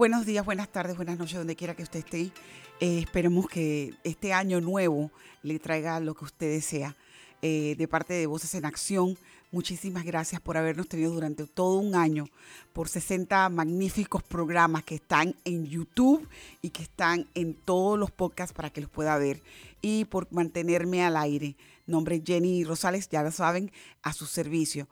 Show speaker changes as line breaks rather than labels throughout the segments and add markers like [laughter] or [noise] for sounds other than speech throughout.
Buenos días, buenas tardes, buenas noches, donde quiera que usted esté. Eh, esperemos que este año nuevo le traiga lo que usted desea. Eh, de parte de Voces en Acción, muchísimas gracias por habernos tenido durante todo un año, por 60 magníficos programas que están en YouTube y que están en todos los podcasts para que los pueda ver y por mantenerme al aire nombre Jenny Rosales, ya lo saben, a su servicio.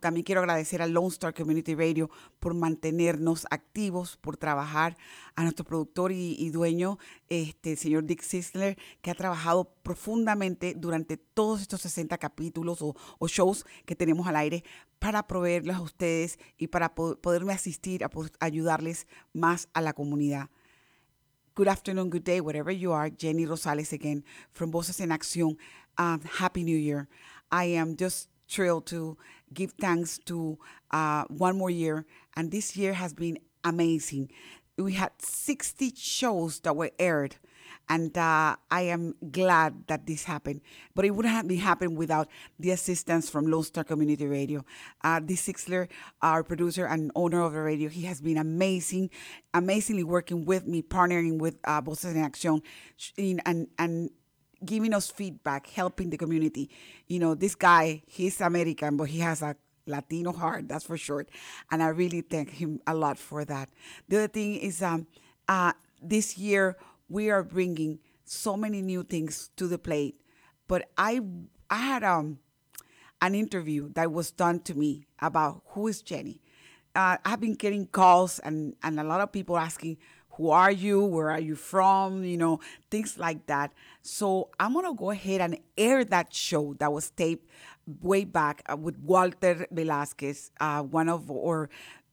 También quiero agradecer a Lone Star Community Radio por mantenernos activos, por trabajar, a nuestro productor y, dueño, este señor Dick Sisler, que ha trabajado profundamente durante todos estos 60 capítulos o, shows que tenemos al aire para proveerlos a ustedes y para poderme asistir, a ayudarles más a la comunidad. Good afternoon, good day, wherever you are. Jenny Rosales again from Voces en Acción. Um, Happy New Year. I am just thrilled to give thanks to uh, one more year. And this year has been amazing. We had 60 shows that were aired. And uh, I am glad that this happened. But it wouldn't have been happened without the assistance from Lone Star Community Radio. Uh, Dee Sixler, our producer and owner of the radio, he has been amazing, amazingly working with me, partnering with uh, Voces en Acción, and, and giving us feedback, helping the community. You know, this guy, he's American, but he has a Latino heart, that's for sure. And I really thank him a lot for that. The other thing is, um, uh, this year we are bringing so many new things to the plate. But I, I had um, an interview that was done to me about who is Jenny. Uh, I've been getting calls and, and a lot of people asking, who are you? Where are you from? You know, things like that. So I'm going to go ahead and air that show that was taped way back uh, with Walter Velasquez, uh, one of our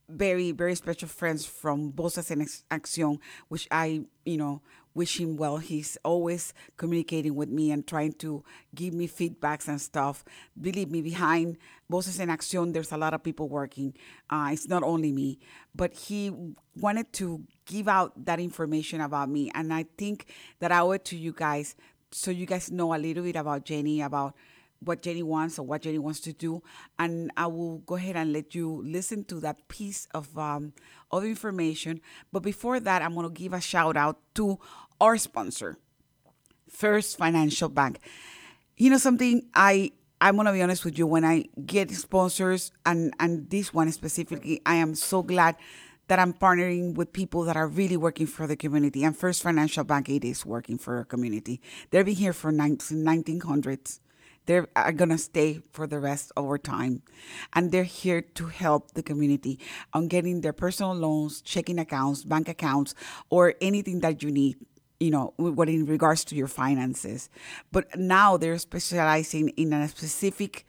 very, very special friends from Voces en Acción, which I, you know, wish him well. He's always communicating with me and trying to give me feedbacks and stuff. Believe me, behind Voces en Acción, there's a lot of people working. Uh, it's not only me, but he wanted to give out that information about me. And I think that I owe it to you guys so you guys know a little bit about Jenny, about what Jenny wants or what Jenny wants to do. And I will go ahead and let you listen to that piece of, um, of information. But before that, I'm going to give a shout out to our sponsor, First Financial Bank. You know something, I I'm gonna be honest with you. When I get sponsors, and and this one specifically, I am so glad that I'm partnering with people that are really working for the community. And First Financial Bank, it is working for our community. They've been here for 1900s. They are to stay for the rest of our time. And they're here to help the community on getting their personal loans, checking accounts, bank accounts, or anything that you need you know, what in regards to your finances. But now they're specializing in a specific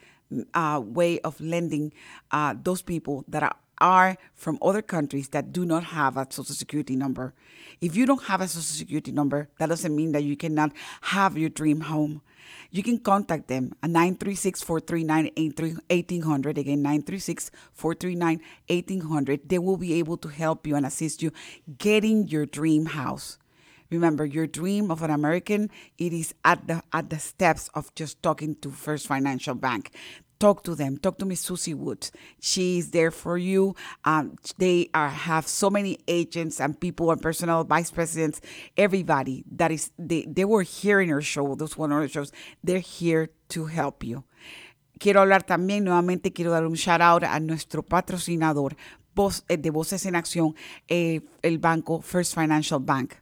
uh, way of lending uh, those people that are are from other countries that do not have a social security number. If you don't have a social security number, that doesn't mean that you cannot have your dream home. You can contact them at 936 439 1800. Again, 936 439 1800. They will be able to help you and assist you getting your dream house. Remember, your dream of an American, it is at the at the steps of just talking to First Financial Bank talk to them. Talk to Miss Susie Woods. is there for you. Um, they are have so many agents and people and personal vice presidents. Everybody that is they they were here in her show. Those one of the shows. They're here to help you. Quiero hablar también nuevamente. Quiero dar un shout out a nuestro patrocinador eh, de Voces en Acción, eh, el banco First Financial Bank.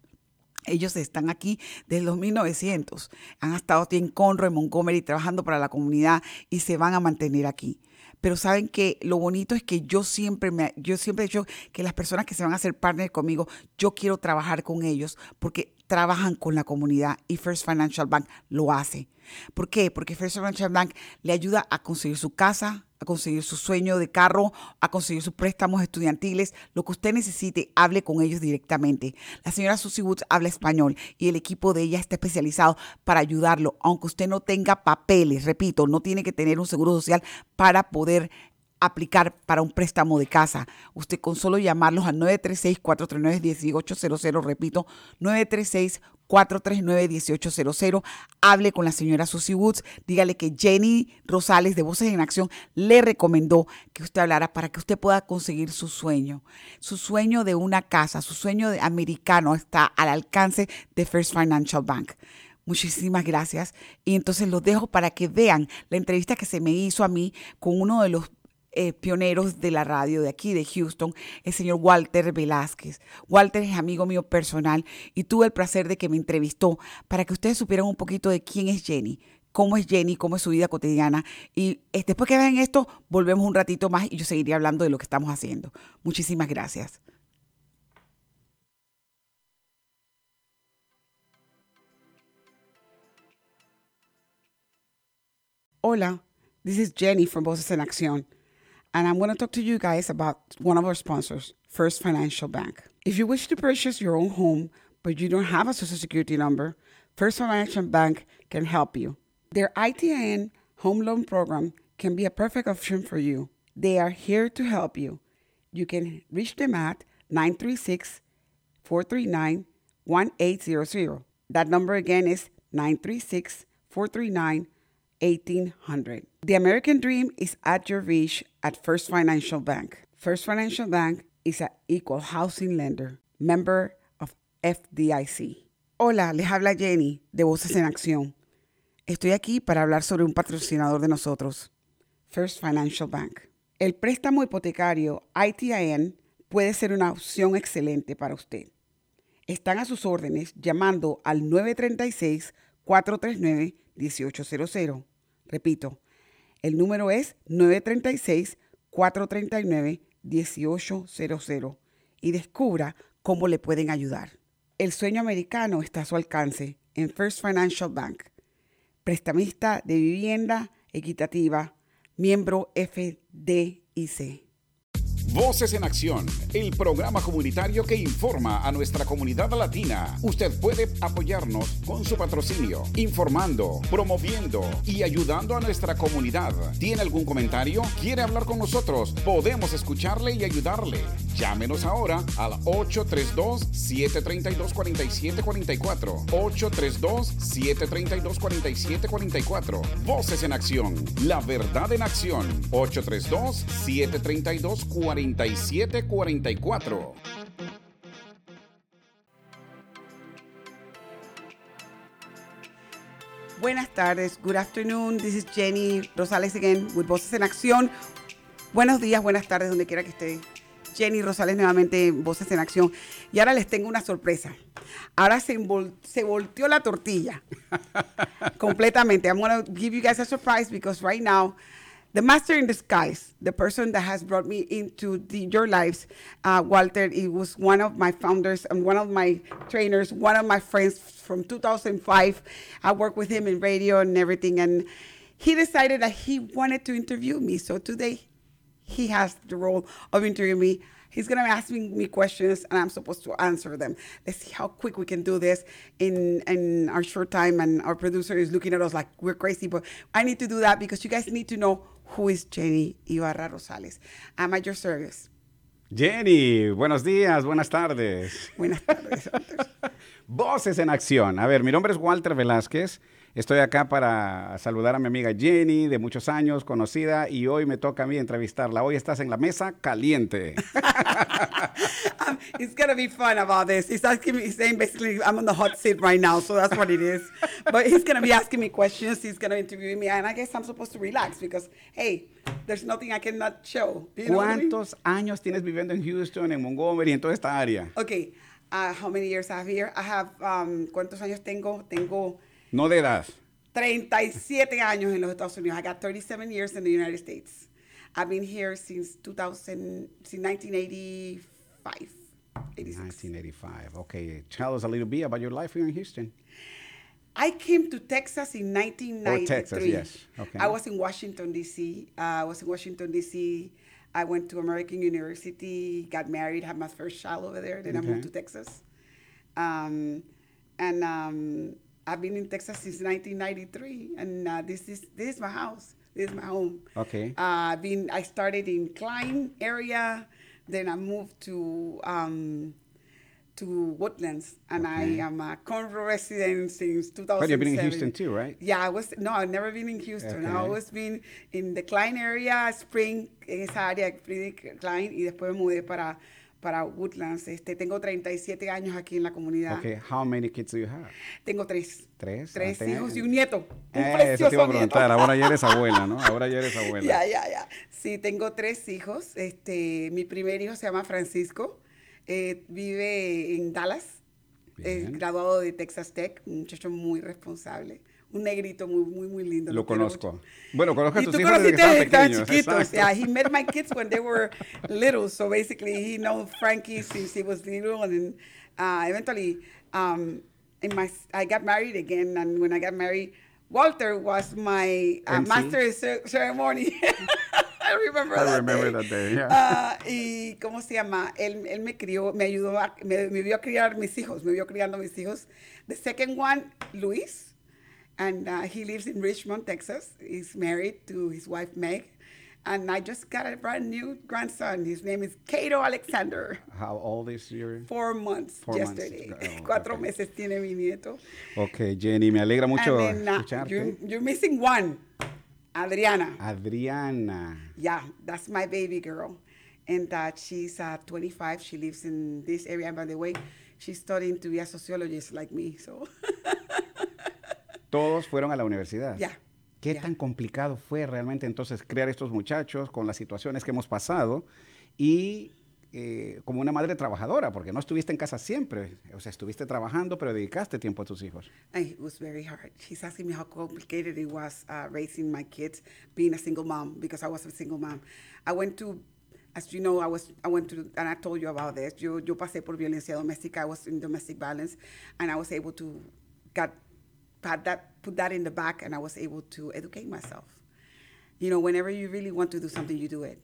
Ellos están aquí desde los 1900. Han estado aquí en Conroe, en Montgomery, trabajando para la comunidad y se van a mantener aquí. Pero saben que lo bonito es que yo siempre, me, yo siempre he dicho que las personas que se van a hacer partner conmigo, yo quiero trabajar con ellos porque trabajan con la comunidad y First Financial Bank lo hace. ¿Por qué? Porque First Financial Bank le ayuda a conseguir su casa, a conseguir su sueño de carro, a conseguir sus préstamos estudiantiles, lo que usted necesite, hable con ellos directamente. La señora Susie Woods habla español y el equipo de ella está especializado para ayudarlo, aunque usted no tenga papeles, repito, no tiene que tener un seguro social para poder aplicar para un préstamo de casa. Usted con solo llamarlos al 936-439-1800, repito, 936-439-1800, hable con la señora Susie Woods, dígale que Jenny Rosales de Voces en Acción le recomendó que usted hablara para que usted pueda conseguir su sueño. Su sueño de una casa, su sueño de americano está al alcance de First Financial Bank. Muchísimas gracias. Y entonces los dejo para que vean la entrevista que se me hizo a mí con uno de los eh, pioneros de la radio de aquí, de Houston, el señor Walter Velázquez. Walter es amigo mío personal y tuve el placer de que me entrevistó para que ustedes supieran un poquito de quién es Jenny, cómo es Jenny, cómo es su vida cotidiana. Y eh, después que vean esto, volvemos un ratito más y yo seguiré hablando de lo que estamos haciendo. Muchísimas gracias. Hola, this is Jenny from Voces en Acción. And I'm going to talk to you guys about one of our sponsors, First Financial Bank. If you wish to purchase your own home, but you don't have a social security number, First Financial Bank can help you. Their ITIN home loan program can be a perfect option for you. They are here to help you. You can reach them at 936 439 1800. That number again is 936 439 1800. The American dream is at your reach at First Financial Bank. First Financial Bank is an equal housing lender, member of FDIC. Hola, les habla Jenny de Voces en Acción. Estoy aquí para hablar sobre un patrocinador de nosotros, First Financial Bank. El préstamo hipotecario ITIN puede ser una opción excelente para usted. Están a sus órdenes llamando al 936 439 1800. Repito, el número es 936-439-1800 y descubra cómo le pueden ayudar. El sueño americano está a su alcance en First Financial Bank, prestamista de vivienda equitativa, miembro FDIC.
Voces en Acción, el programa comunitario que informa a nuestra comunidad latina. Usted puede apoyarnos con su patrocinio, informando, promoviendo y ayudando a nuestra comunidad. ¿Tiene algún comentario? ¿Quiere hablar con nosotros? Podemos escucharle y ayudarle. Llámenos ahora al 832-732-4744. 832-732-4744. Voces en Acción, la verdad en acción. 832-732-4744. 4744.
Buenas tardes, good afternoon. This is Jenny Rosales again with Voces en Acción. Buenos días, buenas tardes, donde quiera que esté. Jenny Rosales nuevamente Voces en Acción. Y ahora les tengo una sorpresa. Ahora se, se volteó la tortilla [laughs] completamente. I'm going to give you guys a surprise because right now the master in disguise, the person that has brought me into the, your lives, uh, Walter. He was one of my founders and one of my trainers, one of my friends from 2005. I worked with him in radio and everything, and he decided that he wanted to interview me. So today, he has the role of interviewing me. He's gonna ask me, me questions, and I'm supposed to answer them. Let's see how quick we can do this in in our short time. And our producer is looking at us like we're crazy, but I need to do that because you guys need to know who is Jenny Ibarra Rosales. I'm at your service.
Jenny, buenos días, buenas tardes.
Buenas tardes. [laughs]
Voces en acción. A ver, mi nombre es Walter Velázquez. Estoy acá para saludar a mi amiga Jenny, de muchos años, conocida, y hoy me toca a mí entrevistarla. Hoy estás en la mesa caliente. [laughs]
um, it's gonna be fun about this. He's asking me, he's saying basically I'm on the hot seat right now, so that's what it is. but he's gonna be asking me questions. He's gonna interview me, and I guess I'm supposed to relax because hey, there's nothing I cannot show.
You know ¿Cuántos I mean? años tienes viviendo en Houston, en Montgomery, en toda esta área?
Okay, uh, how many years I have here? I have um, ¿cuántos años tengo? Tengo
no de edad.
37 años en los Estados Unidos. I got 37 years in the United States. I've been here since 2000, since 1985. 86.
1985. Okay, tell us a little bit about your life here in Houston.
I came to Texas in 1993.
Or Texas, yes. Okay.
I was in Washington D.C. Uh, I was in Washington D.C. I went to American University, got married, had my first child over there. Then okay. I moved to Texas, um, and um, I've been in Texas since 1993, and uh, this is this is my house. This is my home.
Okay.
Uh, I've been. I started in Klein area, then I moved to um, to Woodlands, and okay. I am a Conroe resident since 2007.
But you've been in Houston too, right?
Yeah, I was. No, I've never been in Houston. Okay. I've always been in the Klein area, Spring, esa área, Klein, y después me mudé para para Woodlands. Este, tengo 37 años aquí en la comunidad.
Okay, how many kids do you have?
Tengo tres.
¿Tres?
Tres ah, hijos y un nieto. Un
eh,
precioso eso
te iba a preguntar. Ahora ya eres [laughs] abuela, ¿no? Ahora ya eres abuela.
Ya, ya, ya. Sí, tengo tres hijos. Este, mi primer hijo se llama Francisco. Eh, vive en Dallas. Es graduado de Texas Tech. Un muchacho muy responsable un negrito muy, muy, muy lindo.
Lo, conozco. Bueno, conozco a tus hijos desde que estaban
chiquitos. Yeah, he met my kids when they were little. So basically, he knows Frankie since he was little. And then uh, eventually, um, in my, I got married again. And when I got married, Walter was my uh, master ceremony. [laughs] I remember
I
that
remember
day.
that day, yeah.
Uh, y, ¿cómo se llama? Él, él me crió, me ayudó, a, me, me vio a criar mis hijos, me vio criando mis hijos. The second one, Luis, and uh, he lives in Richmond, Texas. He's married to his wife Meg, and I just got a brand new grandson. His name is Cato Alexander.
How old is your?
Four months.
Four
yesterday.
months. Oh, [laughs]
Cuatro
okay.
meses tiene mi nieto.
Okay, Jenny, me alegra mucho
and then, uh,
escucharte.
You're, you're missing one, Adriana.
Adriana.
Yeah, that's my baby girl, and uh, she's uh, 25. She lives in this area. And by the way, she's studying to be a sociologist like me. So. [laughs]
Todos fueron a la universidad.
Ya.
¿Qué
ya.
tan complicado fue realmente entonces crear estos muchachos con las situaciones que hemos pasado y eh, como una madre trabajadora, porque no estuviste en casa siempre, o sea, estuviste trabajando, pero dedicaste tiempo a tus hijos.
It was very hard. She's asking me how complicated it was uh, raising my kids, being a single mom, because I was a single mom. I went to, as you know, I was, I went to, and I told you about this. Yo, yo pasé por violencia doméstica. I was in domestic violence, and I was able to get had that put that in the back and I was able to educate myself. You know, whenever you really want to do something, you do it.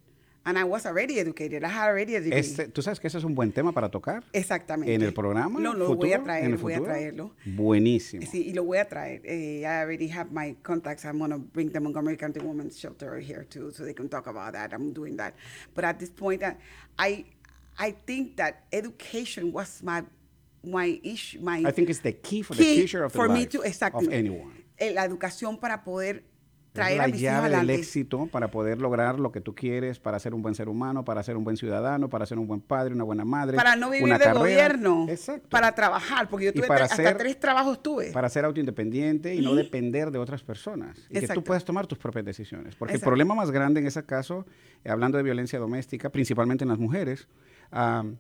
And I was already educated. I had already degree.
Este, ¿Tú sabes que ese es un buen tema para tocar?
Exactamente.
¿En el programa?
No, lo
futuro?
voy a traer,
¿En el
voy a traerlo.
Buenísimo.
Sí, y lo voy a traer. Eh, I already have my contacts. I'm going to bring the Montgomery County Women's Shelter here too, so they can talk about that. I'm doing that. But at this point, I, I think that education was my, my issue. My
I think it's the key for
key
the future of the
for me
life
to, exactly.
of anyone.
Eh, La educación para poder traer
la
a mis hijos
llave del
adelante.
éxito para poder lograr lo que tú quieres, para ser un buen ser humano, para ser un buen ciudadano, para ser un buen padre, una buena madre.
Para no vivir de
carrera.
gobierno.
Exacto.
Para trabajar, porque yo
Y
tuve
para
tre-
ser-
hasta tres trabajos tuve.
para ser autoindependiente y no depender de otras personas. Y que tú
Exacto.
puedas tomar tus propias decisiones. Porque
Exacto.
el problema más grande en ese caso, eh, hablando de violencia doméstica, principalmente en las mujeres, am,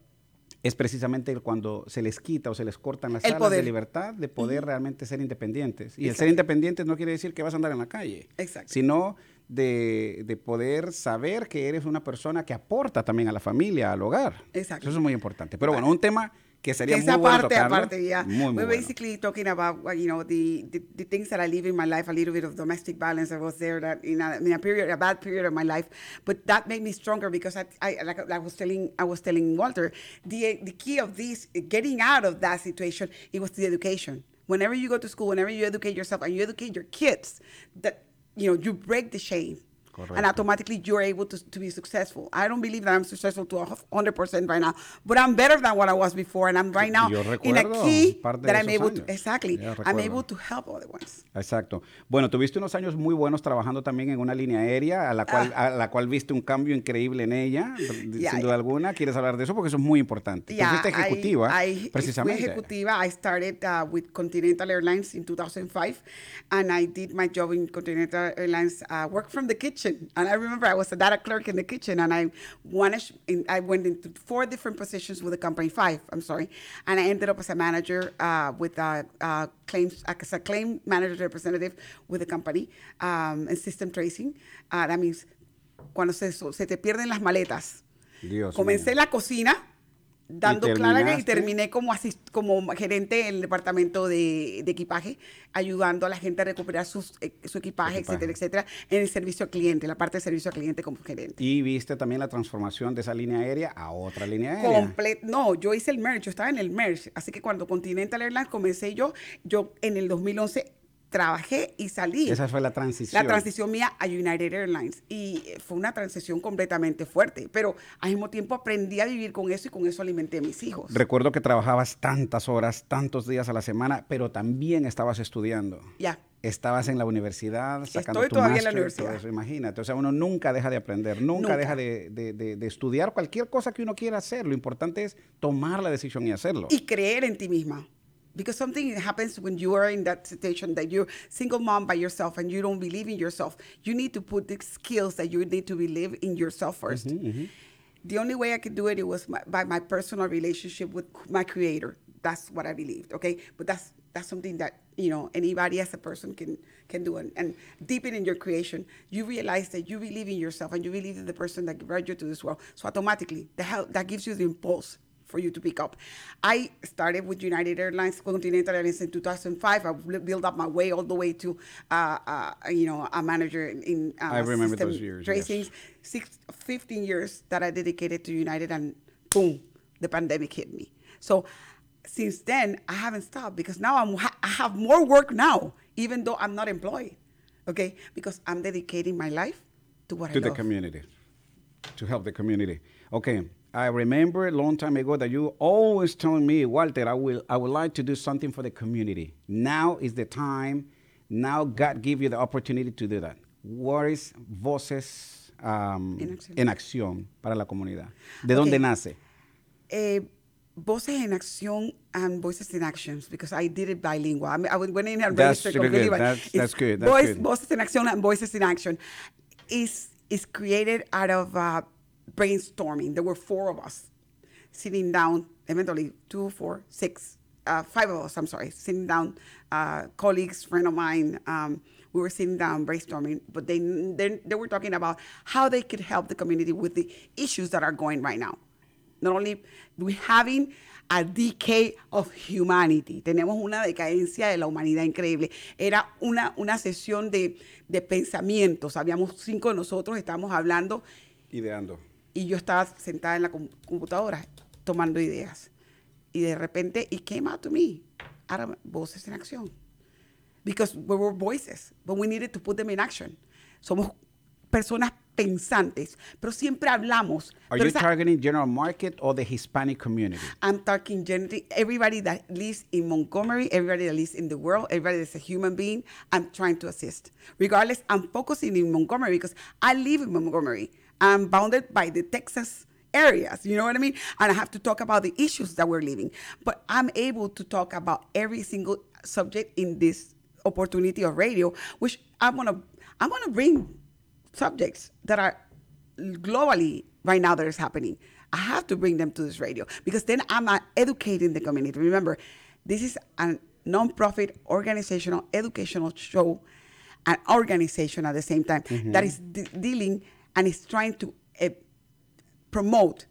es precisamente cuando se les quita o se les cortan las
El
alas
poder.
de libertad de poder realmente ser independientes. Y el ser independiente no quiere decir que vas a andar en la calle,
Exacto.
sino de, de poder saber que eres una persona que aporta también a la familia, al hogar.
Exacto.
Eso es muy importante. Pero bueno, un tema que sería muy
esa
bueno
parte,
tocarlo.
aparte, yeah.
Muy, muy
We're
bueno.
basically talking about, you know, the, the, the things that I live in my life, a little bit of domestic violence. I was there that in a, in a period, a bad period of my life, but that made me stronger because I, I like I was telling, I was telling Walter, the the key of this, getting out of that situation, it was the education. Whenever you go to school, whenever you educate yourself and you educate your kids, that you know, you break the shame.
Correcto.
And automatically you're able to, to be successful. I don't believe that I'm successful to 100% right now, but I'm better than what I was before. And I'm right now in a key that I'm able
años.
to, exactly, I'm able to help other ones.
Exacto. Bueno, tuviste unos años muy buenos trabajando también en una línea aérea, a la cual, a la cual viste un cambio increíble en ella,
Ah. Yeah,
sin duda
yeah.
alguna. ¿Quieres hablar de eso? Porque eso es muy importante.
Yeah,
fuiste ejecutiva,
I, I,
precisamente.
Fui ejecutiva. I started uh, with Continental Airlines in 2005, and I did my job in Continental Airlines. Uh, work from the kitchen, and I remember I was a data clerk in the kitchen, and I I went into four different positions with the company, five. I'm sorry, and I ended up as a manager uh, with uh, uh, claims as a claim manager representative with the company um, and system tracing. Uh, that means cuando se, se te pierden las maletas.
Dios
Comencé
mío.
la cocina dando claras y terminé como, asist- como gerente en el departamento de, de equipaje, ayudando a la gente a recuperar sus, eh, su equipaje,
Equipaje.
etcétera, etcétera, en el servicio al cliente, la parte de servicio al cliente como gerente.
Y viste también la transformación de esa línea aérea a otra línea aérea.
Comple- no, yo hice el merge, yo estaba en el merge, así que cuando Continental Airlines comencé yo, yo en el 2011 trabajé y salí.
Esa fue la transición.
La transición mía a United Airlines y fue una transición completamente fuerte, pero al mismo tiempo aprendí a vivir con eso y con eso alimenté a mis hijos.
Recuerdo que trabajabas tantas horas, tantos días a la semana, pero también estabas estudiando.
Ya.
Estabas en la universidad sacando
Estoy
tu
todavía en la universidad.
eso, imagínate. O sea, uno nunca deja de aprender, nunca,
Nunca.
deja de, de- de- de estudiar cualquier cosa que uno quiera hacer. Lo importante es tomar la decisión y hacerlo.
y creer en ti misma. Because something happens when you are in that situation that you're single mom by yourself and you don't believe in yourself. You need to put the skills that you need to believe in yourself 1st mm-hmm, mm-hmm. The only way I could do it, it was my, by my personal relationship with my creator. That's what I believed, okay? But that's that's something that, you know, anybody as a person can can do. And, and deepen in your creation, you realize that you believe in yourself and you believe in the person that brought you to this world. So automatically, the help, that gives you the impulse for you to pick up. I started with United Airlines, Continental Airlines in 2005. I built up my way all the way to, uh, uh, you know, a manager in, uh,
I remember those years,
tracing.
yes.
Six, 15 years that I dedicated to United, and boom, the pandemic hit me. So since then, I haven't stopped because now I'm, ha- I have more work now, even though I'm not employed. Okay, because I'm dedicating my life to what
to
I
the
love.
community, to help the community. Okay, I remember a long time ago that you always telling me, Walter, I will, I would like to do something for the community. Now is the time. Now God give you the opportunity to do that. What is Voces um,
En Acción.
en Acción para la comunidad? ¿De dónde
Okay.
nace?
eh, voces en acción and voices in actions because I did it bilingual. I, mean, I went in and
That's
registered
really good. That's- that's good. That's
voice,
good.
Voices in action and voices in action is is created out of uh, brainstorming. There were four of us sitting down, eventually two, four, six, uh, five of us, I'm sorry, sitting down, uh, colleagues, friend of mine, um, we were sitting down brainstorming, but they, they, they were talking about how they could help the community with the issues that are going right now. Not only we having a decay of humanity, tenemos una decadencia de la humanidad increíble. Era una, una sesión de, de pensamientos, habíamos cinco de nosotros, estábamos hablando
Ideando.
Y yo estaba sentada en la com- computadora tomando ideas. Y de repente, it came out to me, out of voces en acción. Because we were voices, but we needed to put them in action. Somos personas pensantes, pero siempre hablamos.
Are
pero
you
esa-
targeting general market or the Hispanic community?
I'm talking generally everybody that lives in Montgomery, everybody that lives in the world, everybody that's a human being, I'm trying to assist. Regardless, I'm focusing in Montgomery because I live in Montgomery. I'm bounded by the Texas areas, you know what I mean? And I have to talk about the issues that we're living. But I'm able to talk about every single subject in this opportunity of radio, which I'm gonna I'm gonna bring subjects that are globally right now that is happening. I have to bring them to this radio because then I'm educating the community. Remember, this is a non-profit organizational educational show, an organization at the same time mm-hmm. that is de- dealing and is trying to uh, promote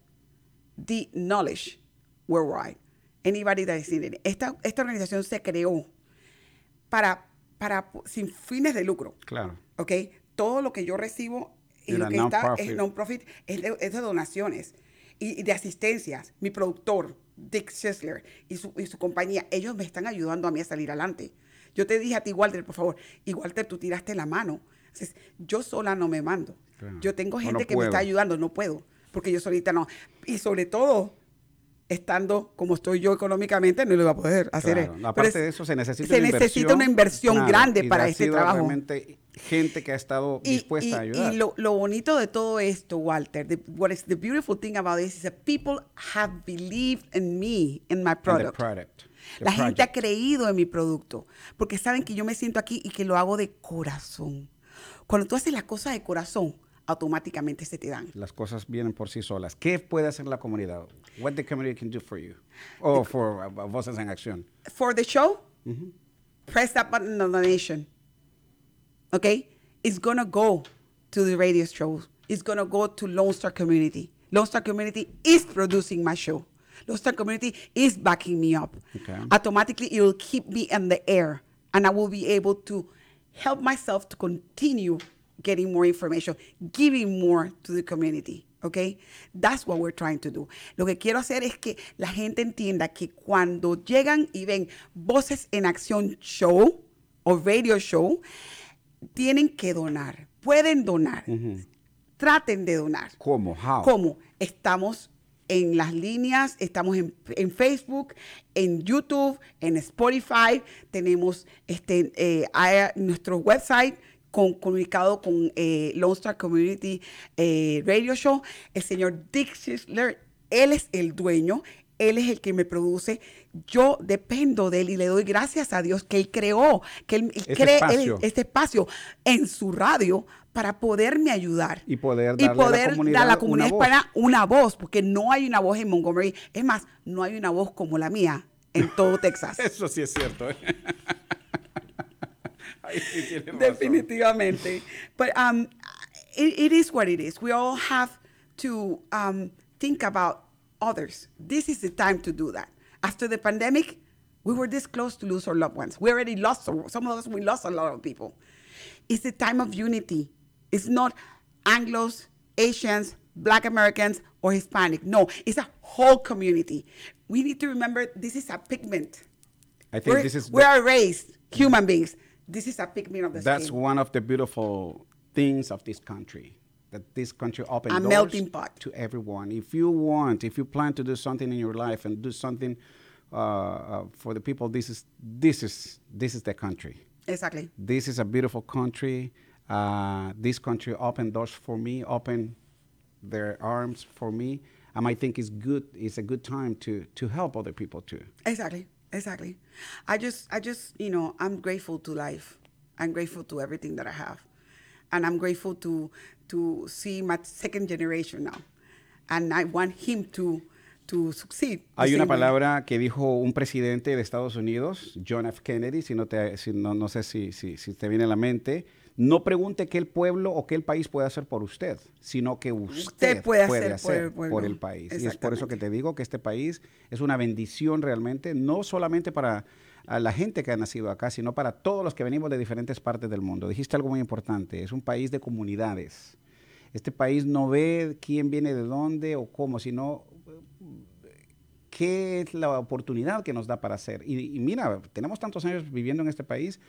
the knowledge worldwide. Anybody that is in it. Esta, esta organización se creó para, para, sin fines de lucro.
Claro.
¿ok? Todo lo que yo recibo y lo que está
non-profit.
es non-profit es de, es de donaciones y, y de asistencias. Mi productor, Dick Sessler, y su, y su compañía, ellos me están ayudando a mí a salir adelante. Yo te dije a ti, Walter, por favor, y Walter, tú tiraste la mano Entonces, yo sola no me mando.
Claro.
Yo tengo gente
no
que me está
puedo.
ayudando, no puedo, porque yo solita no. Y sobre todo, estando como estoy yo económicamente, no lo voy a poder hacer.
Claro.
Pero
Aparte
es-
de eso, se necesita
se
una
necesita
inversión.
una inversión
Claro,
grande para este trabajo.
realmente gente que ha estado dispuesta a
y-
ayudar.
y lo, lo bonito de todo esto, Walter, the, what is the beautiful thing about this is that people have believed in me, in my
And the
product.
product, the
La gente ha
project.
creído en mi producto, porque saben que yo me siento aquí y que lo hago de corazón. Cuando tú haces las cosas de corazón, automáticamente se te dan.
Las cosas vienen por sí solas. ¿Qué puede hacer la comunidad? What the community can do for you? O for uh, Voces en Acción.
For the show, press that button on donation. Okay? It's gonna go to the radio show. It's gonna go to Lone Star Community. Lone Star Community is producing my show. Lone Star Community is backing me up.
Okay.
Automatically, it will keep me in the air, and I will be able to help myself to continue getting more information, giving more to the community. Okay? That's what we're trying to do. Lo que quiero hacer es que la gente entienda que cuando llegan y ven Voces en Acción Show o Radio Show, tienen que donar. Pueden donar. Traten de donar.
¿Cómo? How?
¿Cómo? Estamos en las líneas, estamos en, en Facebook, en YouTube, en Spotify, tenemos este, eh, nuestro website con, comunicado con eh, Lone Star Community eh, Radio Show. El señor Dick Schisler, él es el dueño, él es el que me produce. Yo dependo de él y le doy gracias a Dios que él creó, que él, él
Este
cree él-
espacio.
este espacio en su radio para poderme ayudar
Y poder
y
darle a la
poder
comunidad
dar a la
una
comunidad
voz.
hispana una voz, porque no hay una voz en Montgomery. Es más, no hay una voz como la mía en todo [laughs] Texas.
Eso sí es cierto. ¿eh?
Definitivamente. But um, it, it is what it is. We all have to um, think about others. This is the time to do that. After the pandemic, we were this close to lose our loved ones. We already lost, some of us, we lost a lot of people. It's the time of unity. It's not Anglos, Asians, Black Americans, or Hispanic. No, it's a whole community. We need to remember this is a pigment.
I think
We're,
this is
we
the-
are raised human beings. This is a pigment of the
That's
skin.
one of the beautiful things of this country. That this country opens
A
doors
melting pot.
to everyone. If you want, if you plan to do something in your life and do something uh, uh, for the people, this is this is this is the country.
Exactly.
This is a beautiful country. Uh, this country opened doors for me, opened their arms for me. And I think it's good. It's a good time to to help other people too.
Exactly. Exactly. I just, I just, you know, I'm grateful to life. I'm grateful to everything that I have, and I'm grateful to to see my second generation now, and I want him to to succeed.
Hay una
same way.
palabra que dijo un presidente de Estados Unidos, John F. Kennedy, si no, te, si no, no sé si, si, si te viene a la mente. No pregunte qué el pueblo o qué el país puede hacer por usted, sino que usted,
puede
puede,
hacer por el
por país. Y es por eso que te digo que este país es una bendición realmente, no solamente para a la gente que ha nacido acá, sino para todos los que venimos de diferentes partes del mundo. Dijiste algo muy importante, es un país de comunidades. Este país no ve quién viene de dónde o cómo, sino qué es la oportunidad que nos da para hacer. Y, y mira, tenemos tantos años viviendo en este país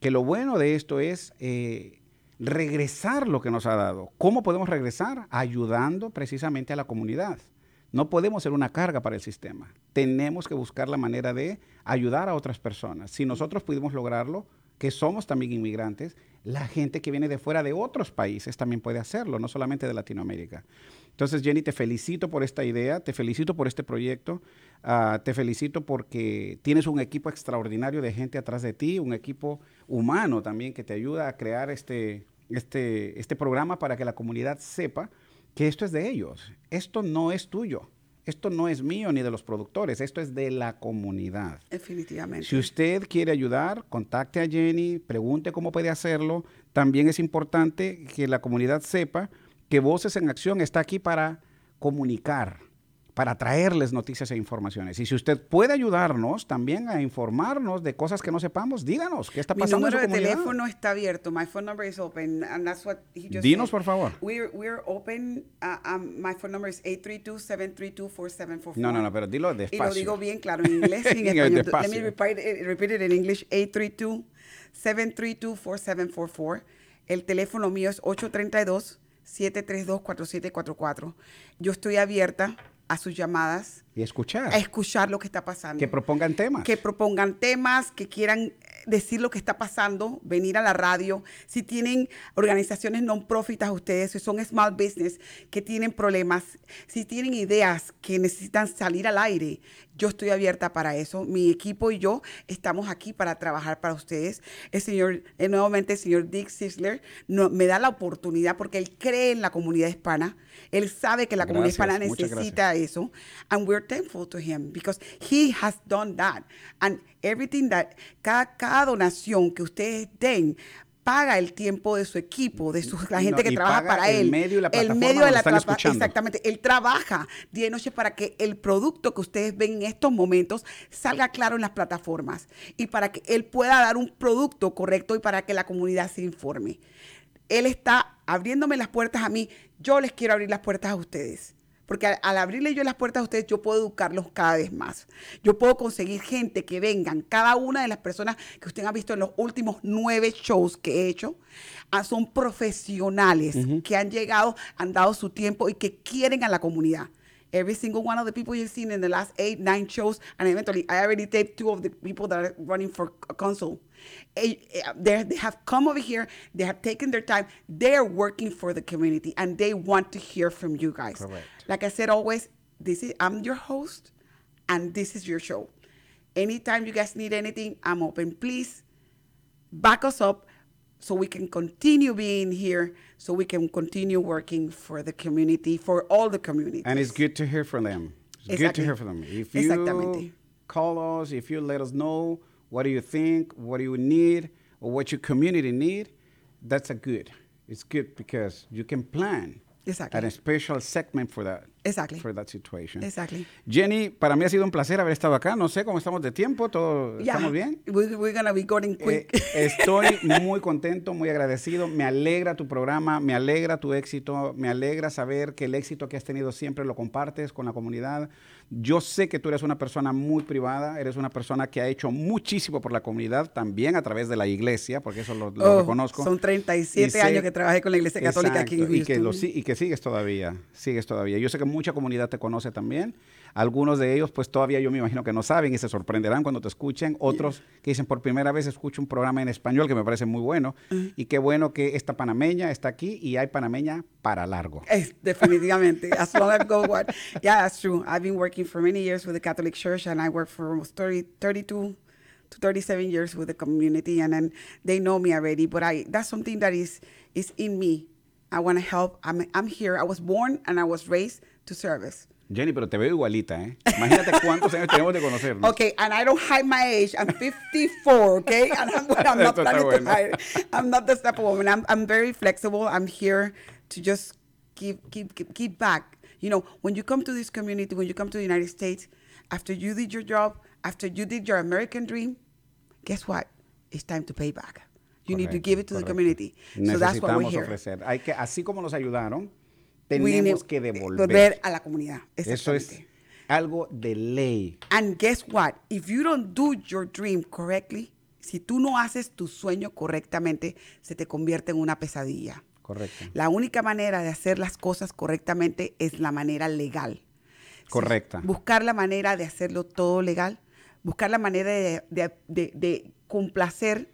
que lo bueno de esto es eh, regresar lo que nos ha dado. ¿Cómo podemos regresar? Ayudando precisamente a la comunidad. No podemos ser una carga para el sistema. Tenemos que buscar la manera de ayudar a otras personas. Si nosotros pudimos lograrlo, que somos también inmigrantes, la gente que viene de fuera de otros países también puede hacerlo, no solamente de Latinoamérica. Entonces, Jenny, te felicito por esta idea, te felicito por este proyecto, ah, te felicito porque tienes un equipo extraordinario de gente atrás de ti, un equipo humano también que te ayuda a crear este, este, este programa para que la comunidad sepa que esto es de ellos, esto no es tuyo, esto no es mío ni de los productores, esto es de la comunidad.
Definitivamente.
Si usted quiere ayudar, contacte a Jenny, pregunte cómo puede hacerlo. También es importante que la comunidad sepa que Voces en Acción está aquí para comunicar, para traerles noticias e informaciones. Y si usted puede ayudarnos también a informarnos de cosas que no sepamos, díganos qué está
Mi
pasando en
número
su
de
comunidad.
teléfono está abierto. My phone number is open, and that's what he just
Dinos,
said.
por favor.
We're, we're open. uh, um, my phone number is 832-732-4744.
No, no, no, pero dilo
Y lo
despacio.
digo bien claro en inglés y en [laughs] español. Let
despacio.
me repeat it, repeat it in English. 832-732-4744. El teléfono mío es 832-732-4744. Yo estoy abierta a sus llamadas,
Y escuchar.
a escuchar lo que está pasando.
Que propongan temas.
que propongan temas, que quieran eh, decir lo que está pasando, venir a la radio. Si tienen organizaciones non-profit a ustedes, si son small business que tienen problemas, si tienen ideas que necesitan salir al aire, yo estoy abierta para eso. Mi equipo y yo estamos aquí para trabajar para ustedes. El señor, eh, nuevamente el señor Dick Sisler no, me da la oportunidad porque él cree en la comunidad hispana. Él sabe que la comunidad
Gracias,
hispana
muchas
necesita eso. And we're thankful to him because he has done that. And everything that, cada, cada donación que ustedes den, paga el tiempo de su equipo, de su, la gente
No,
que trabaja para
el
él.
medio y la
el
plataforma
medio de la
están
plata-
escuchando.
Exactamente. Él trabaja día y noche para que el producto que ustedes ven en estos momentos salga claro en las plataformas y para que él pueda dar un producto correcto y para que la comunidad se informe. Él está abriéndome las puertas a mí, yo les quiero abrir las puertas a ustedes. Porque al, al abrirle yo las puertas a ustedes, yo puedo educarlos cada vez más. Yo puedo conseguir gente que vengan. Cada una de las personas que usted ha visto en los últimos nueve shows que he hecho, ah, son profesionales que han llegado, han dado su tiempo y que quieren a la comunidad. Every single one of the people you've seen in the last eight, nine shows, and eventually I already taped two of the people that are running for council. Eh, eh, They they have come over here, they have taken their time, they are working for the community, and they want to hear from you guys.
Correct.
Like I said always, this is I'm your host, and this is your show. Anytime you guys need anything, I'm open. Please back us up so we can continue being here, so we can continue working for the community, for all the community.
And it's good to hear from them. It's good to hear from them. If you
Exactamente.
call us, if you let us know what do you think, what do you need, or what your community need, that's a good. It's good because you can plan
Exactly.
and a special segment for that.
Exactly.
For that situation.
Exactly.
Jenny, para mí ha sido un placer haber estado acá. No sé cómo estamos de tiempo. ¿Todo,
Yeah,
¿Estamos bien?
We, we're gonna be going quick.
Eh, [laughs] estoy muy contento, muy agradecido. Me alegra tu programa, me alegra tu éxito, me alegra saber que el éxito que has tenido siempre lo compartes con la comunidad. Yo sé que tú eres una persona muy privada, eres una persona que ha hecho muchísimo por la comunidad, también a través de la iglesia, porque eso lo, lo
Oh,
reconozco.
Son 37
Y sé-
años que trabajé con la Iglesia Católica aquí en
Exacto, y que,
Houston.
lo y que sigues todavía, sigues todavía. Yo sé que mucha comunidad te conoce también. Algunos de ellos, pues todavía yo me imagino que no saben y se sorprenderán cuando te escuchen. Otros que dicen por primera vez escucho un programa en español que me parece muy bueno. Y qué bueno que esta panameña está aquí y hay panameña para largo.
Es, definitivamente. [laughs] As long as go what. Yeah, that's true. I've been working for many years with the Catholic Church, and I worked for almost 30, 32 to 37 years with the community, and then they know me already. But I that's something that is is in me. I want to help. I'm I'm here. I was born and I was raised to service.
Jenny, pero te veo igualita, ¿eh? Imagínate cuántos años tenemos de conocernos.
Okay, and I don't hide my age. I'm 54, okay? And I'm, [laughs] I'm not planning
bueno.
to hide. I'm not this type of woman. I'm, I'm very flexible. I'm here to just give, keep, keep, keep back. You know, when you come to this community, when you come to the United States, after you did your job, after you did your American dream, guess what? It's time to pay back. You need to give it to the community. So that's why we're
Necesitamos
here.
ofrecer. Hay que, así como nos ayudaron, tenemos que devolver.
Volver a la comunidad.
Eso es algo de ley.
And guess what? If you don't do your dream correctly, si tú no haces tu sueño correctamente, se te convierte en una pesadilla.
Correcto.
La única manera de hacer las cosas correctamente es la manera legal. Si-
Correcta.
buscar la manera de hacerlo todo legal, buscar la manera de, de- de- de complacer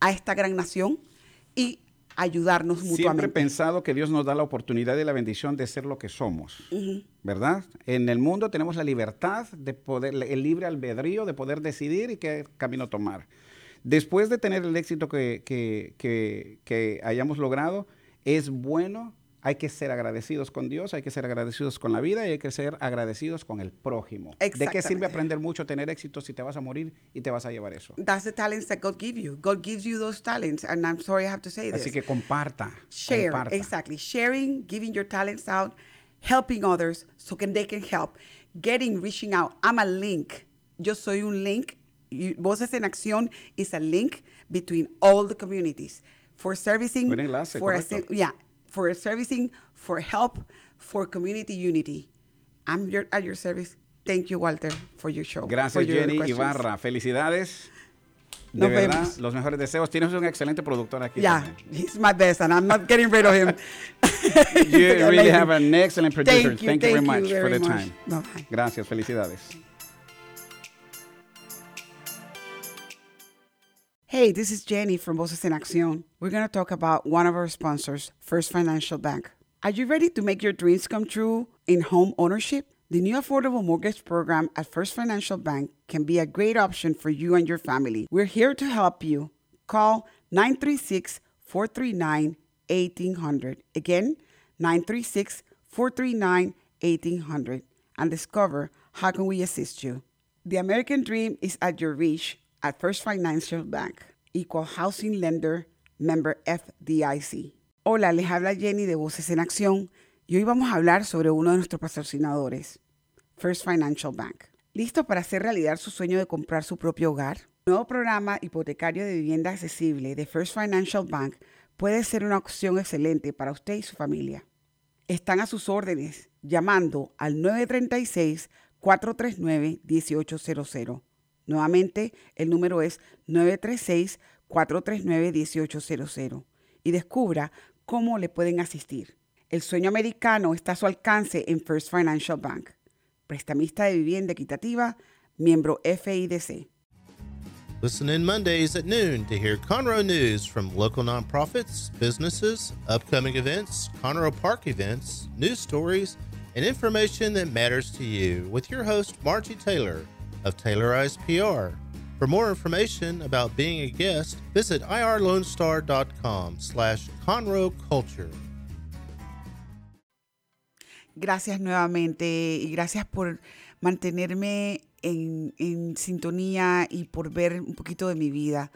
a esta gran nación y ayudarnos
Siempre he
mutuamente.
pensado que Dios nos da la oportunidad y la bendición de ser lo que somos, ¿verdad? En el mundo tenemos la libertad de poder, el libre albedrío de poder decidir y qué camino tomar. Después de tener el éxito que, que- que- que hayamos logrado, es bueno, hay que ser agradecidos con Dios, hay que ser agradecidos con la vida y hay que ser agradecidos con el prójimo. ¿De qué sirve aprender mucho, tener éxito si te vas a morir y te vas a llevar eso?
That's the talents that God gives you. God gives you those talents, and I'm sorry I have to say this.
Así que comparta.
share
comparta.
exactly sharing giving your talents out helping others so can they can help getting reaching out i'm a link yo soy un link voces en acción is a link between all the communities for servicing
enlace,
for yeah for servicing for help for community unity i'm your, at your service thank you walter for your show
Gracias,
your
Jenny
questions.
Ibarra. Felicidades. De
Nos
verdad,
vemos.
los mejores deseos. Tienes un excelente productor aquí.
Yeah,
también.
he's my best, and I'm not getting rid of him. [laughs]
You [laughs] really have an excellent producer.
Thank you,
Thank you very
thank
much
you
for
very
the
much.
time. Gracias, felicidades.
Hey, this is Jenny from Voces en Acción. We're going to talk about one of our sponsors, First Financial Bank. Are you ready to make your dreams come true in home ownership? The new affordable mortgage program at First Financial Bank can be a great option for you and your family. We're here to help you. Call 936 439 1800. Again, 936 439 1800 and discover how can we assist you. The American dream is at your reach at First Financial Bank, Equal Housing Lender, member FDIC. Hola, les habla Jenny de Voces en Acción y hoy vamos a hablar sobre uno de nuestros patrocinadores, First Financial Bank. ¿Listo para hacer realidad su sueño de comprar su propio hogar? El nuevo programa hipotecario de vivienda accesible de First Financial Bank puede ser una opción excelente para usted y su familia. Están a sus órdenes llamando al 936-439-1800. Nuevamente, el número es 936-439-1800 y descubra cómo le pueden asistir. El sueño americano está a su alcance en First Financial Bank. Prestamista de vivienda equitativa, miembro FIDC.
Listen in Mondays at noon to hear Conroe news from local nonprofits, businesses, upcoming events, Conroe Park events, news stories, and information that matters to you with your host, Margie Taylor of PR. For more information about being a guest, visit irlonestar.com slash Conroe Culture.
Gracias nuevamente y gracias por mantenerme en, en sintonía y por ver un poquito de mi vida.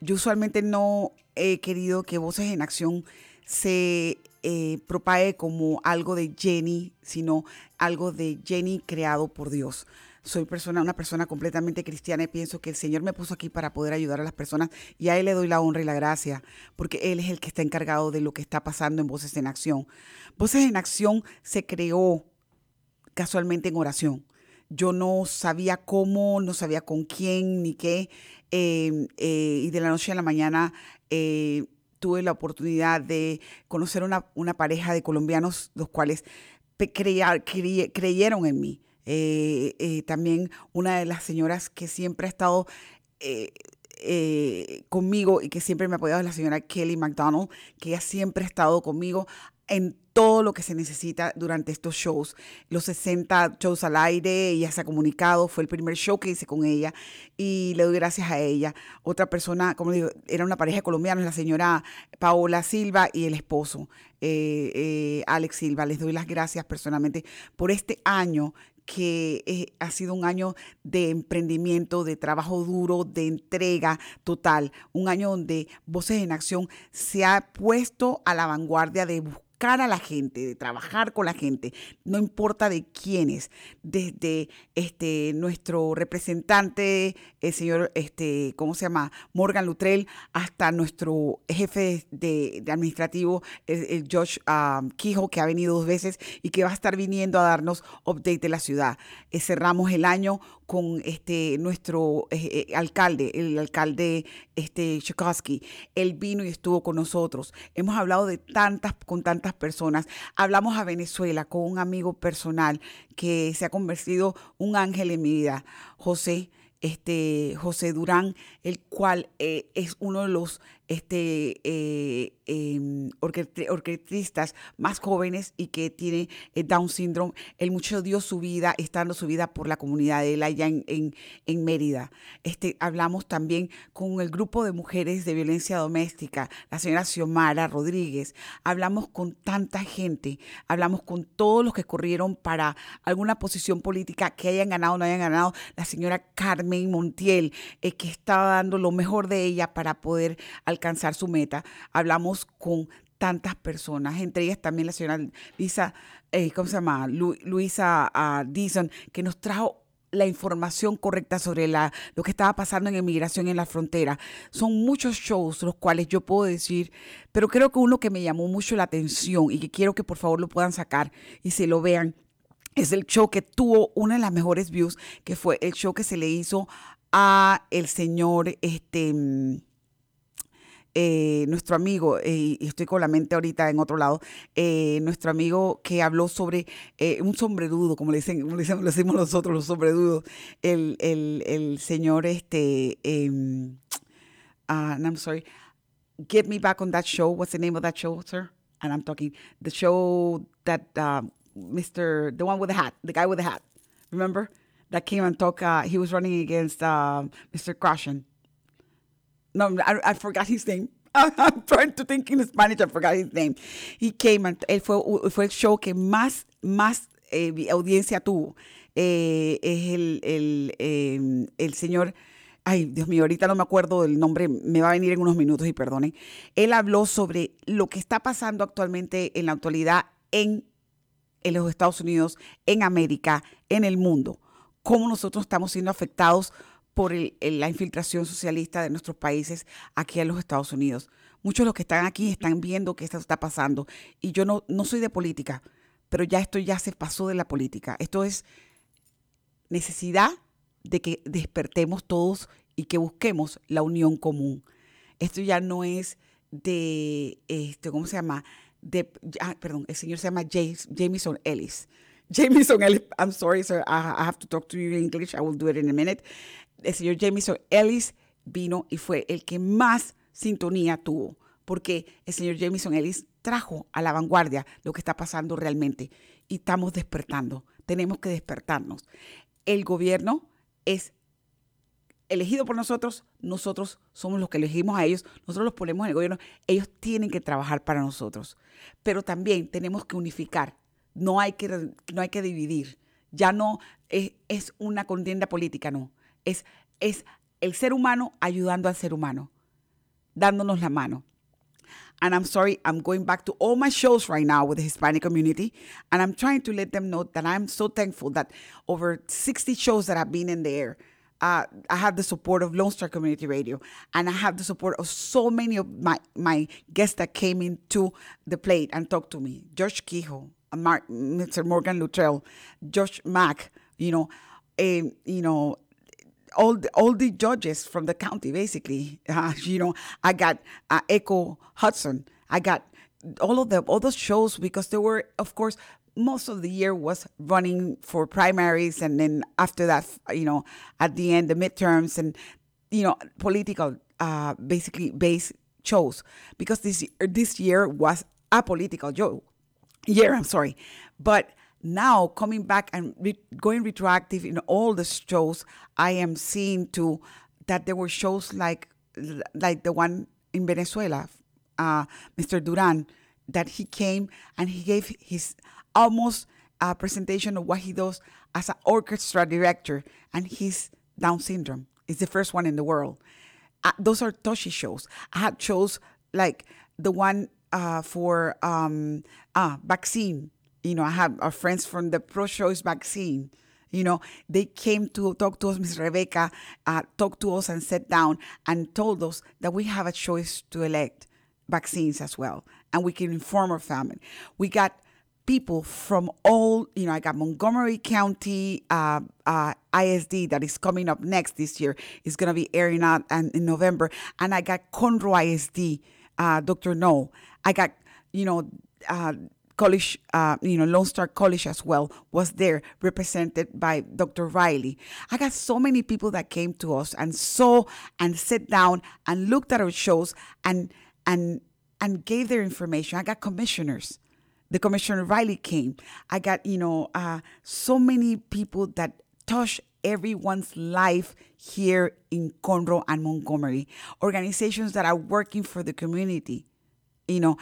Yo usualmente no he querido que Voces en Acción se eh, propague como algo de Jenny, sino algo de Jenny creado por Dios. Soy persona, una persona completamente cristiana y pienso que el Señor me puso aquí para poder ayudar a las personas y a Él le doy la honra y la gracia, porque Él es el que está encargado de lo que está pasando en Voces en Acción. Voces en Acción se creó casualmente en oración. Yo no sabía cómo, no sabía con quién ni qué, eh, eh, y de la noche a la mañana eh, tuve la oportunidad de conocer una, una pareja de colombianos, los cuales creyeron en mí. Eh, eh, también una de las señoras que siempre ha estado eh, eh, conmigo y que siempre me ha apoyado es la señora Kelly McDonald, que ella siempre ha estado conmigo en todo lo que se necesita durante estos shows. Los 60 shows al aire, ella se ha comunicado, fue el primer show que hice con ella y le doy gracias a ella. Otra persona, como digo, era una pareja de colombianos, la señora Paola Silva y el esposo, eh, eh, Alex Silva. Les doy las gracias personalmente por este año que eh, ha sido un año de emprendimiento, de trabajo duro, de entrega total, un año donde Voces en Acción se ha puesto a la vanguardia de buscar a la gente, de trabajar con la gente, no importa de quiénes, desde este nuestro representante, el señor, este, ¿cómo se llama? Morgan Lutrell, hasta nuestro jefe de, administrativo, el, el Josh um, Quijo, que ha venido dos veces y que va a estar viniendo a darnos update de la ciudad. Eh, cerramos el año con este nuestro eh, eh, alcalde, el alcalde este Chukowski. Él vino y estuvo con nosotros. Hemos hablado de tantas con tantas personas. Hablamos a Venezuela con un amigo personal que se ha convertido un ángel en mi vida, José este José Durán, el cual eh, es uno de los este, eh, orquest- orquestistas más jóvenes y que tiene eh, Down syndrome. Él mucho dio su vida, está dando su vida por la comunidad de él allá en Mérida. Este, hablamos también con el grupo de mujeres de violencia doméstica, la señora Xiomara Rodríguez. Hablamos con tanta gente, hablamos con todos los que corrieron para alguna posición política que hayan ganado o no hayan ganado. La señora Carmen Montiel, eh, que estaba dando lo mejor de ella para poder alcanzar su meta. Hablamos con tantas personas, entre ellas también la señora Lisa, eh, ¿cómo se llama? Lu- Luisa ah, Dixon, que nos trajo la información correcta sobre la, lo que estaba pasando en inmigración en la frontera. Son muchos shows los cuales yo puedo decir, pero creo que uno que me llamó mucho la atención y que quiero que por favor lo puedan sacar y se lo vean, es el show que tuvo una de las mejores views, que fue el show que se le hizo a el señor, este, mm, eh, nuestro amigo, eh, estoy con la mente ahorita en otro lado, eh, nuestro amigo que habló sobre eh, un sombredudo, como le dicen, como le decimos, le decimos nosotros los sombredudos, el, el, el señor, este, ah, and I'm sorry, get me back on that show. What's the name of that show, sir? And I'm talking the show that uh, Mr. the one with the hat, the guy with the hat. Remember that came and talked. Uh, he was running against uh, Mr. Krashen. No, I, forgot his name. [laughs] I'm trying to think in Spanish. I forgot his name. He came and él fue, fue el show que más más eh, audiencia tuvo. Eh, es el el, eh, el señor. Ay, Dios mío, ahorita no me acuerdo del nombre, me va a venir en unos minutos y perdonen. Él habló sobre lo que está pasando actualmente en la actualidad en, en los Estados Unidos, en América, en el mundo. Cómo nosotros estamos siendo afectados por el- la infiltración socialista de nuestros países aquí en los Estados Unidos. Muchos de los que están aquí están viendo que esto está pasando. Y yo no, no soy de política, pero ya esto ya se pasó de la política. Esto es necesidad de que despertemos todos y que busquemos la unión común. Esto ya no es de, este, ¿cómo se llama? De, ah, perdón, el señor se llama James, Jameson Ellis. Jameson Ellis, I'm sorry, sir, I have to talk to you in English, I will do it in a minute. El señor Jameson Ellis vino y fue el que más sintonía tuvo, porque el señor Jameson Ellis trajo a la vanguardia lo que está pasando realmente y estamos despertando. Tenemos que despertarnos. El gobierno es elegido por nosotros, nosotros somos los que elegimos a ellos, nosotros los ponemos en el gobierno, ellos tienen que trabajar para nosotros. Pero también tenemos que unificar, no hay que, no hay que dividir. Ya no es, es una contienda política, no. Es, es el ser humano ayudando al ser humano, dándonos la mano. And I'm sorry, I'm going back to all my shows right now with the Hispanic community. And I'm trying to let them know that I'm so thankful that over 60 shows that I've been in the air, uh, I have the support of Lone Star Community Radio. And I have the support of so many of my, my guests that came into the plate and talked to me. George Kehoe, Mark, Mr. Morgan Luttrell, Josh Mack, you know, um, you know, all the, all the judges from the county, basically. Uh, [laughs] you know, I got uh, Echo Hudson. I got all of them, all those shows because they were, of course, most of the year was running for primaries, and then after that, you know, at the end, the midterms and you know, political, uh, basically based shows because this this year was a political year. I'm sorry, but now coming back and re- going retroactive in all the shows, I am seeing too that there were shows like like the one in Venezuela, uh, Mr. Duran, that he came and he gave his almost uh, presentation of what he does as an orchestra director, and his Down syndrome is the first one in the world. Uh, those are Toshi shows. I had shows like the one uh, for um, uh, vaccine. You know, I have our friends from the Pro Choice Vaccine. You know, they came to talk to us, Miss Rebecca, uh, talked to us and sat down and told us that we have a choice to elect vaccines as well. And we can inform our family. We got people from all, you know, I got Montgomery County uh, uh, ISD that is coming up next this year. It's going to be airing out and in November. And I got Conroe ISD, uh, Dr. No. I got, you know, uh, college, uh, you know, Lone Star College as well was there, represented by Dr. Riley. I got so many people that came to us and saw and sat down and looked at our shows and and and gave their information. I got commissioners. The commissioner Riley came. I got you know uh, so many people that touch everyone's life here in Conroe and Montgomery. Organizations that are working for the community you know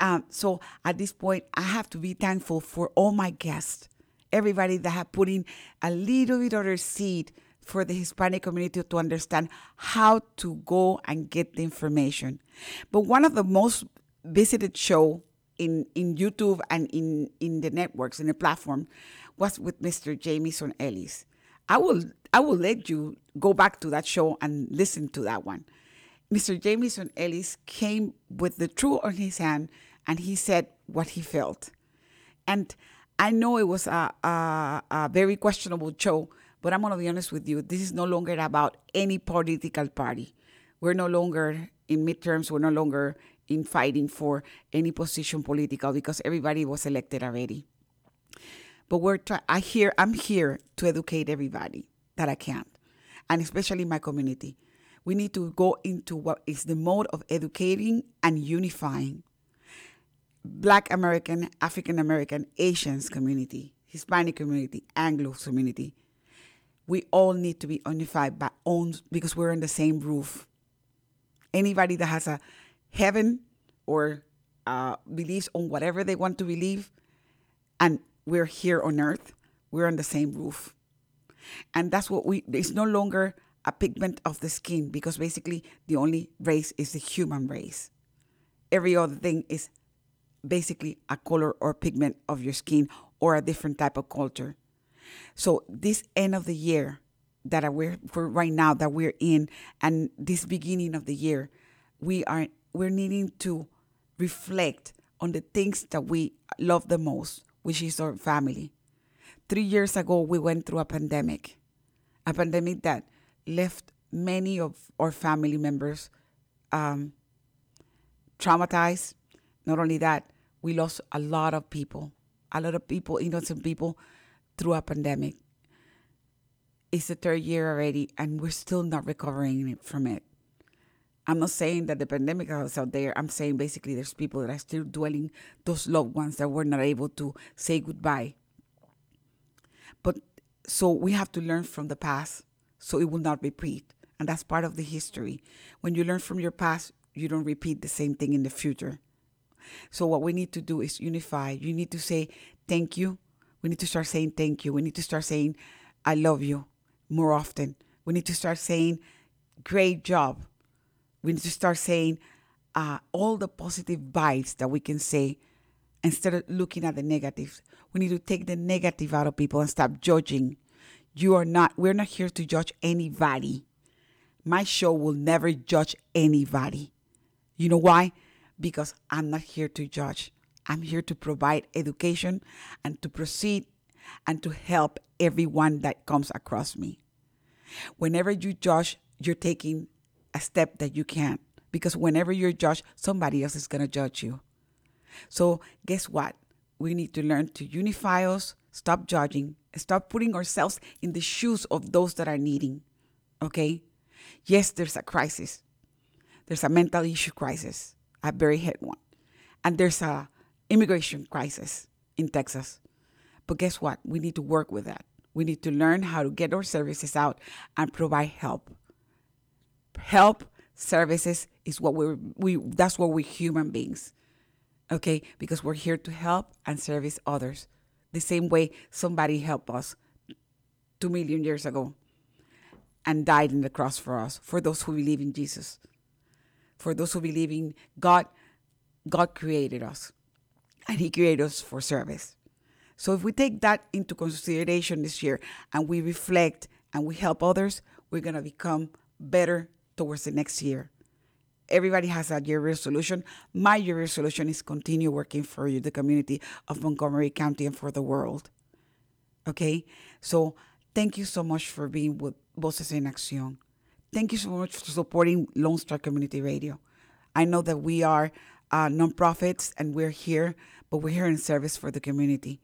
um, so at this point i have to be thankful for all my guests everybody that have put in a little bit of their seed for the hispanic community to understand how to go and get the information. But one of the most visited show in, in youtube and in, in the networks in the platform was with mr Jamison ellis. I will i will let you go back to that show and listen to that one Mr. Jameson Ellis came with the truth on his hand and he said what he felt. And I know it was a, a, a very questionable show, but I'm going to be honest with you. This is no longer about any political party. We're no longer in midterms. We're no longer in fighting for any position political because everybody was elected already. But we're try- I I'm here to educate everybody that I can, and especially my community. We need to go into what is the mode of educating and unifying Black American, African American, Asians community, Hispanic community, Anglo community. We all need to be unified by own because we're on the same roof. Anybody that has a heaven or uh, believes on whatever they want to believe, and we're here on earth, we're on the same roof. And that's what we, it's no longer a pigment of the skin because basically the only race is the human race. Every other thing is basically a color or pigment of your skin or a different type of culture. So this end of the year that we're right now that we're in and this beginning of the year, we are we're needing to reflect on the things that we love the most, which is our family. Three years ago, we went through a pandemic, a pandemic that left many of our family members um, traumatized. Not only that, we lost a lot of people, a lot of people, innocent people, through a pandemic. It's the third year already, and we're still not recovering from it. I'm not saying that the pandemic is out there. I'm saying basically there's people that are still dwelling those loved ones that were not able to say goodbye. But so we have to learn from the past so it will not repeat. And that's part of the history. When you learn from your past, you don't repeat the same thing in the future. So what we need to do is unify. You need to say thank you. We need to start saying thank you. We need to start saying I love you more often. We need to start saying great job. We need to start saying uh, all the positive vibes that we can say instead of looking at the negatives. We need to take the negative out of people and stop judging. You are not, we're not here to judge anybody. My show will never judge anybody. You know why? Because I'm not here to judge. I'm here to provide education and to proceed and to help everyone that comes across me. Whenever you judge, you're taking a step that you can't because whenever you're judged, somebody else is going to judge you. So, guess what? We need to learn to unify us, stop judging, stop putting ourselves in the shoes of those that are needing. Okay? Yes, there's a crisis. There's a mental issue crisis, a very head one. And there's a immigration crisis in Texas. But guess what? We need to work with that. We need to learn how to get our services out and provide help. Help services is what we're we that's what we're human beings. Okay? Because we're here to help and service others. The same way somebody helped us two million years ago and died on the cross for us, for those who believe in Jesus. For those who believe in God, God created us and He created us for service. So if we take that into consideration this year and we reflect and we help others, we're going to become better towards the next year. Everybody has a year resolution. My year resolution is continue working for you, the community of Montgomery County and for the world. Okay? So thank you so much for being with Voces en Acción. Thank you so much for supporting Lone Star Community Radio. I know that we are uh, nonprofits and we're here, but we're here in service for the community.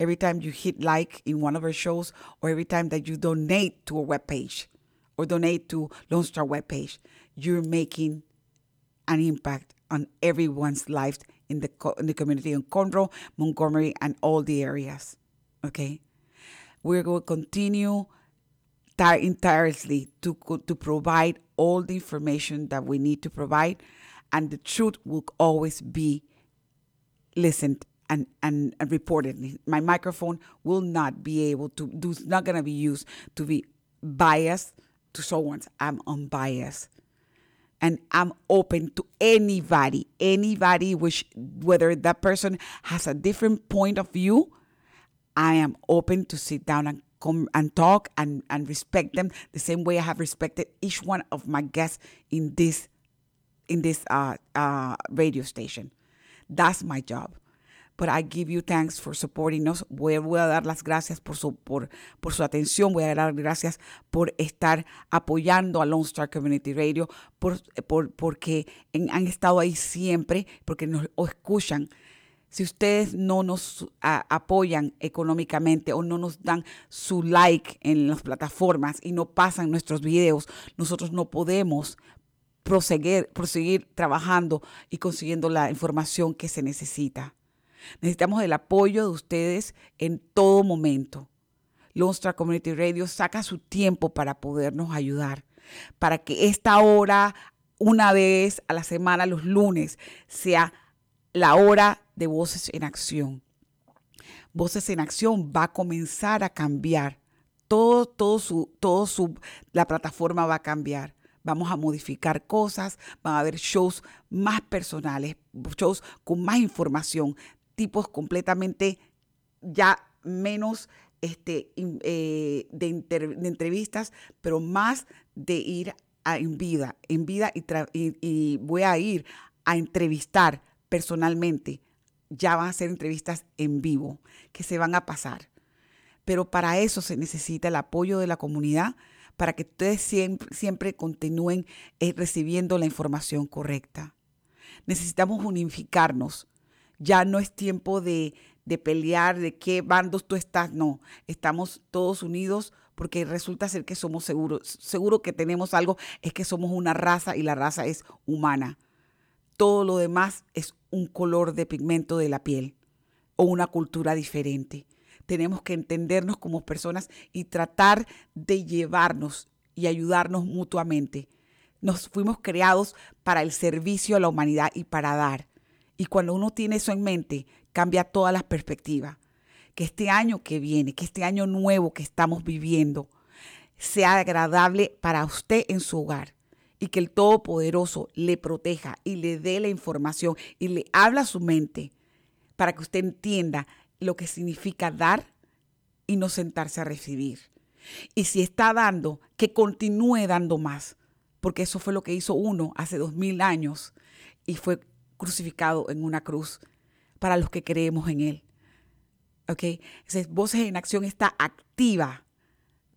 Every time you hit like in one of our shows, or every time that you donate to a webpage or donate to Lone Star webpage, you're making an impact on everyone's life in the co- in the community in Conroe, Montgomery, and all the areas. Okay, we're going to continue tirelessly to to provide all the information that we need to provide, and the truth will always be listened and, and, and reported. My microphone will not be able to do. Not going to be used to be biased to someone. I'm unbiased and I'm open to anybody, anybody which whether that person has a different point of view, I am open to sit down and come and talk and, and respect them the same way I have respected each one of my guests in this in this uh, uh, radio station. That's my job. But I give you thanks for supporting us. Voy, a dar las gracias por su, por, por su atención, voy a dar gracias por estar apoyando a Lone Star Community Radio, por, por, porque han estado ahí siempre, porque nos escuchan. Si ustedes no nos a- apoyan económicamente o no nos dan su like en las plataformas y no pasan nuestros videos, nosotros no podemos proseguir, proseguir trabajando y consiguiendo la información que se necesita. Necesitamos el apoyo de ustedes en todo momento. Lone Star Community Radio saca su tiempo para podernos ayudar, para que esta hora, una vez a la semana, los lunes, sea la hora de Voces en Acción. Voces en Acción va a comenzar a cambiar. Todo, todo su, todo su, la plataforma va a cambiar. Vamos a modificar cosas, van a haber shows más personales, shows con más información, tipos completamente ya menos este, eh, de, entrevistas, pero más de ir en vida, en vida y voy a ir a entrevistar personalmente. Ya van a ser entrevistas en vivo que se van a pasar. Pero para eso se necesita el apoyo de la comunidad para que ustedes siempre, siempre continúen eh, recibiendo la información correcta. Necesitamos unificarnos. Ya no es tiempo de, de pelear, de qué bandos tú estás. No, estamos todos unidos porque resulta ser que somos seguros. Seguro que tenemos algo, es que somos una raza y la raza es humana. Todo lo demás es un color de pigmento de la piel o una cultura diferente. Tenemos que entendernos como personas y tratar de llevarnos y ayudarnos mutuamente. Nos fuimos creados para el servicio a la humanidad y para dar. Y cuando uno tiene eso en mente, cambia todas las perspectivas. Que este año que viene, que este año nuevo que estamos viviendo, sea agradable para usted en su hogar y que el Todopoderoso le proteja y le dé la información y le habla a su mente para que usted entienda lo que significa dar y no sentarse a recibir. Y si está dando, que continúe dando más, porque eso fue lo que hizo uno hace dos mil años y fue crucificado en una cruz para los que creemos en él. ¿Ok? Entonces, Voces en Acción está activa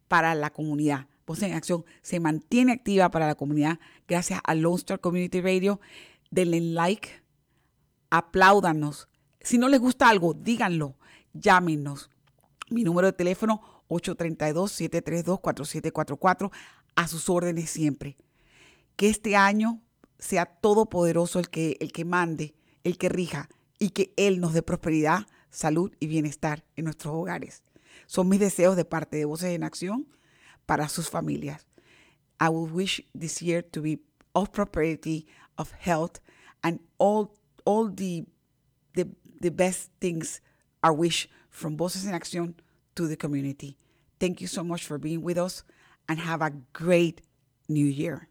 para la comunidad. Voces en Acción se mantiene activa para la comunidad gracias a Lone Star Community Radio. Denle like, apláudanos. Si no les gusta algo, díganlo, llámenos. Mi número de teléfono 832-732-4744 a sus órdenes siempre. Que este año sea todopoderoso el que, el que mande, el que rija y que Él nos dé prosperidad, salud y bienestar en nuestros hogares. Son mis deseos de parte de Voces en Acción para sus familias. I will wish this year to be of prosperity, of health, and all, all the, the, the best things are wish from Voces en Acción to the community. Thank you so much for being with us and have a great new year.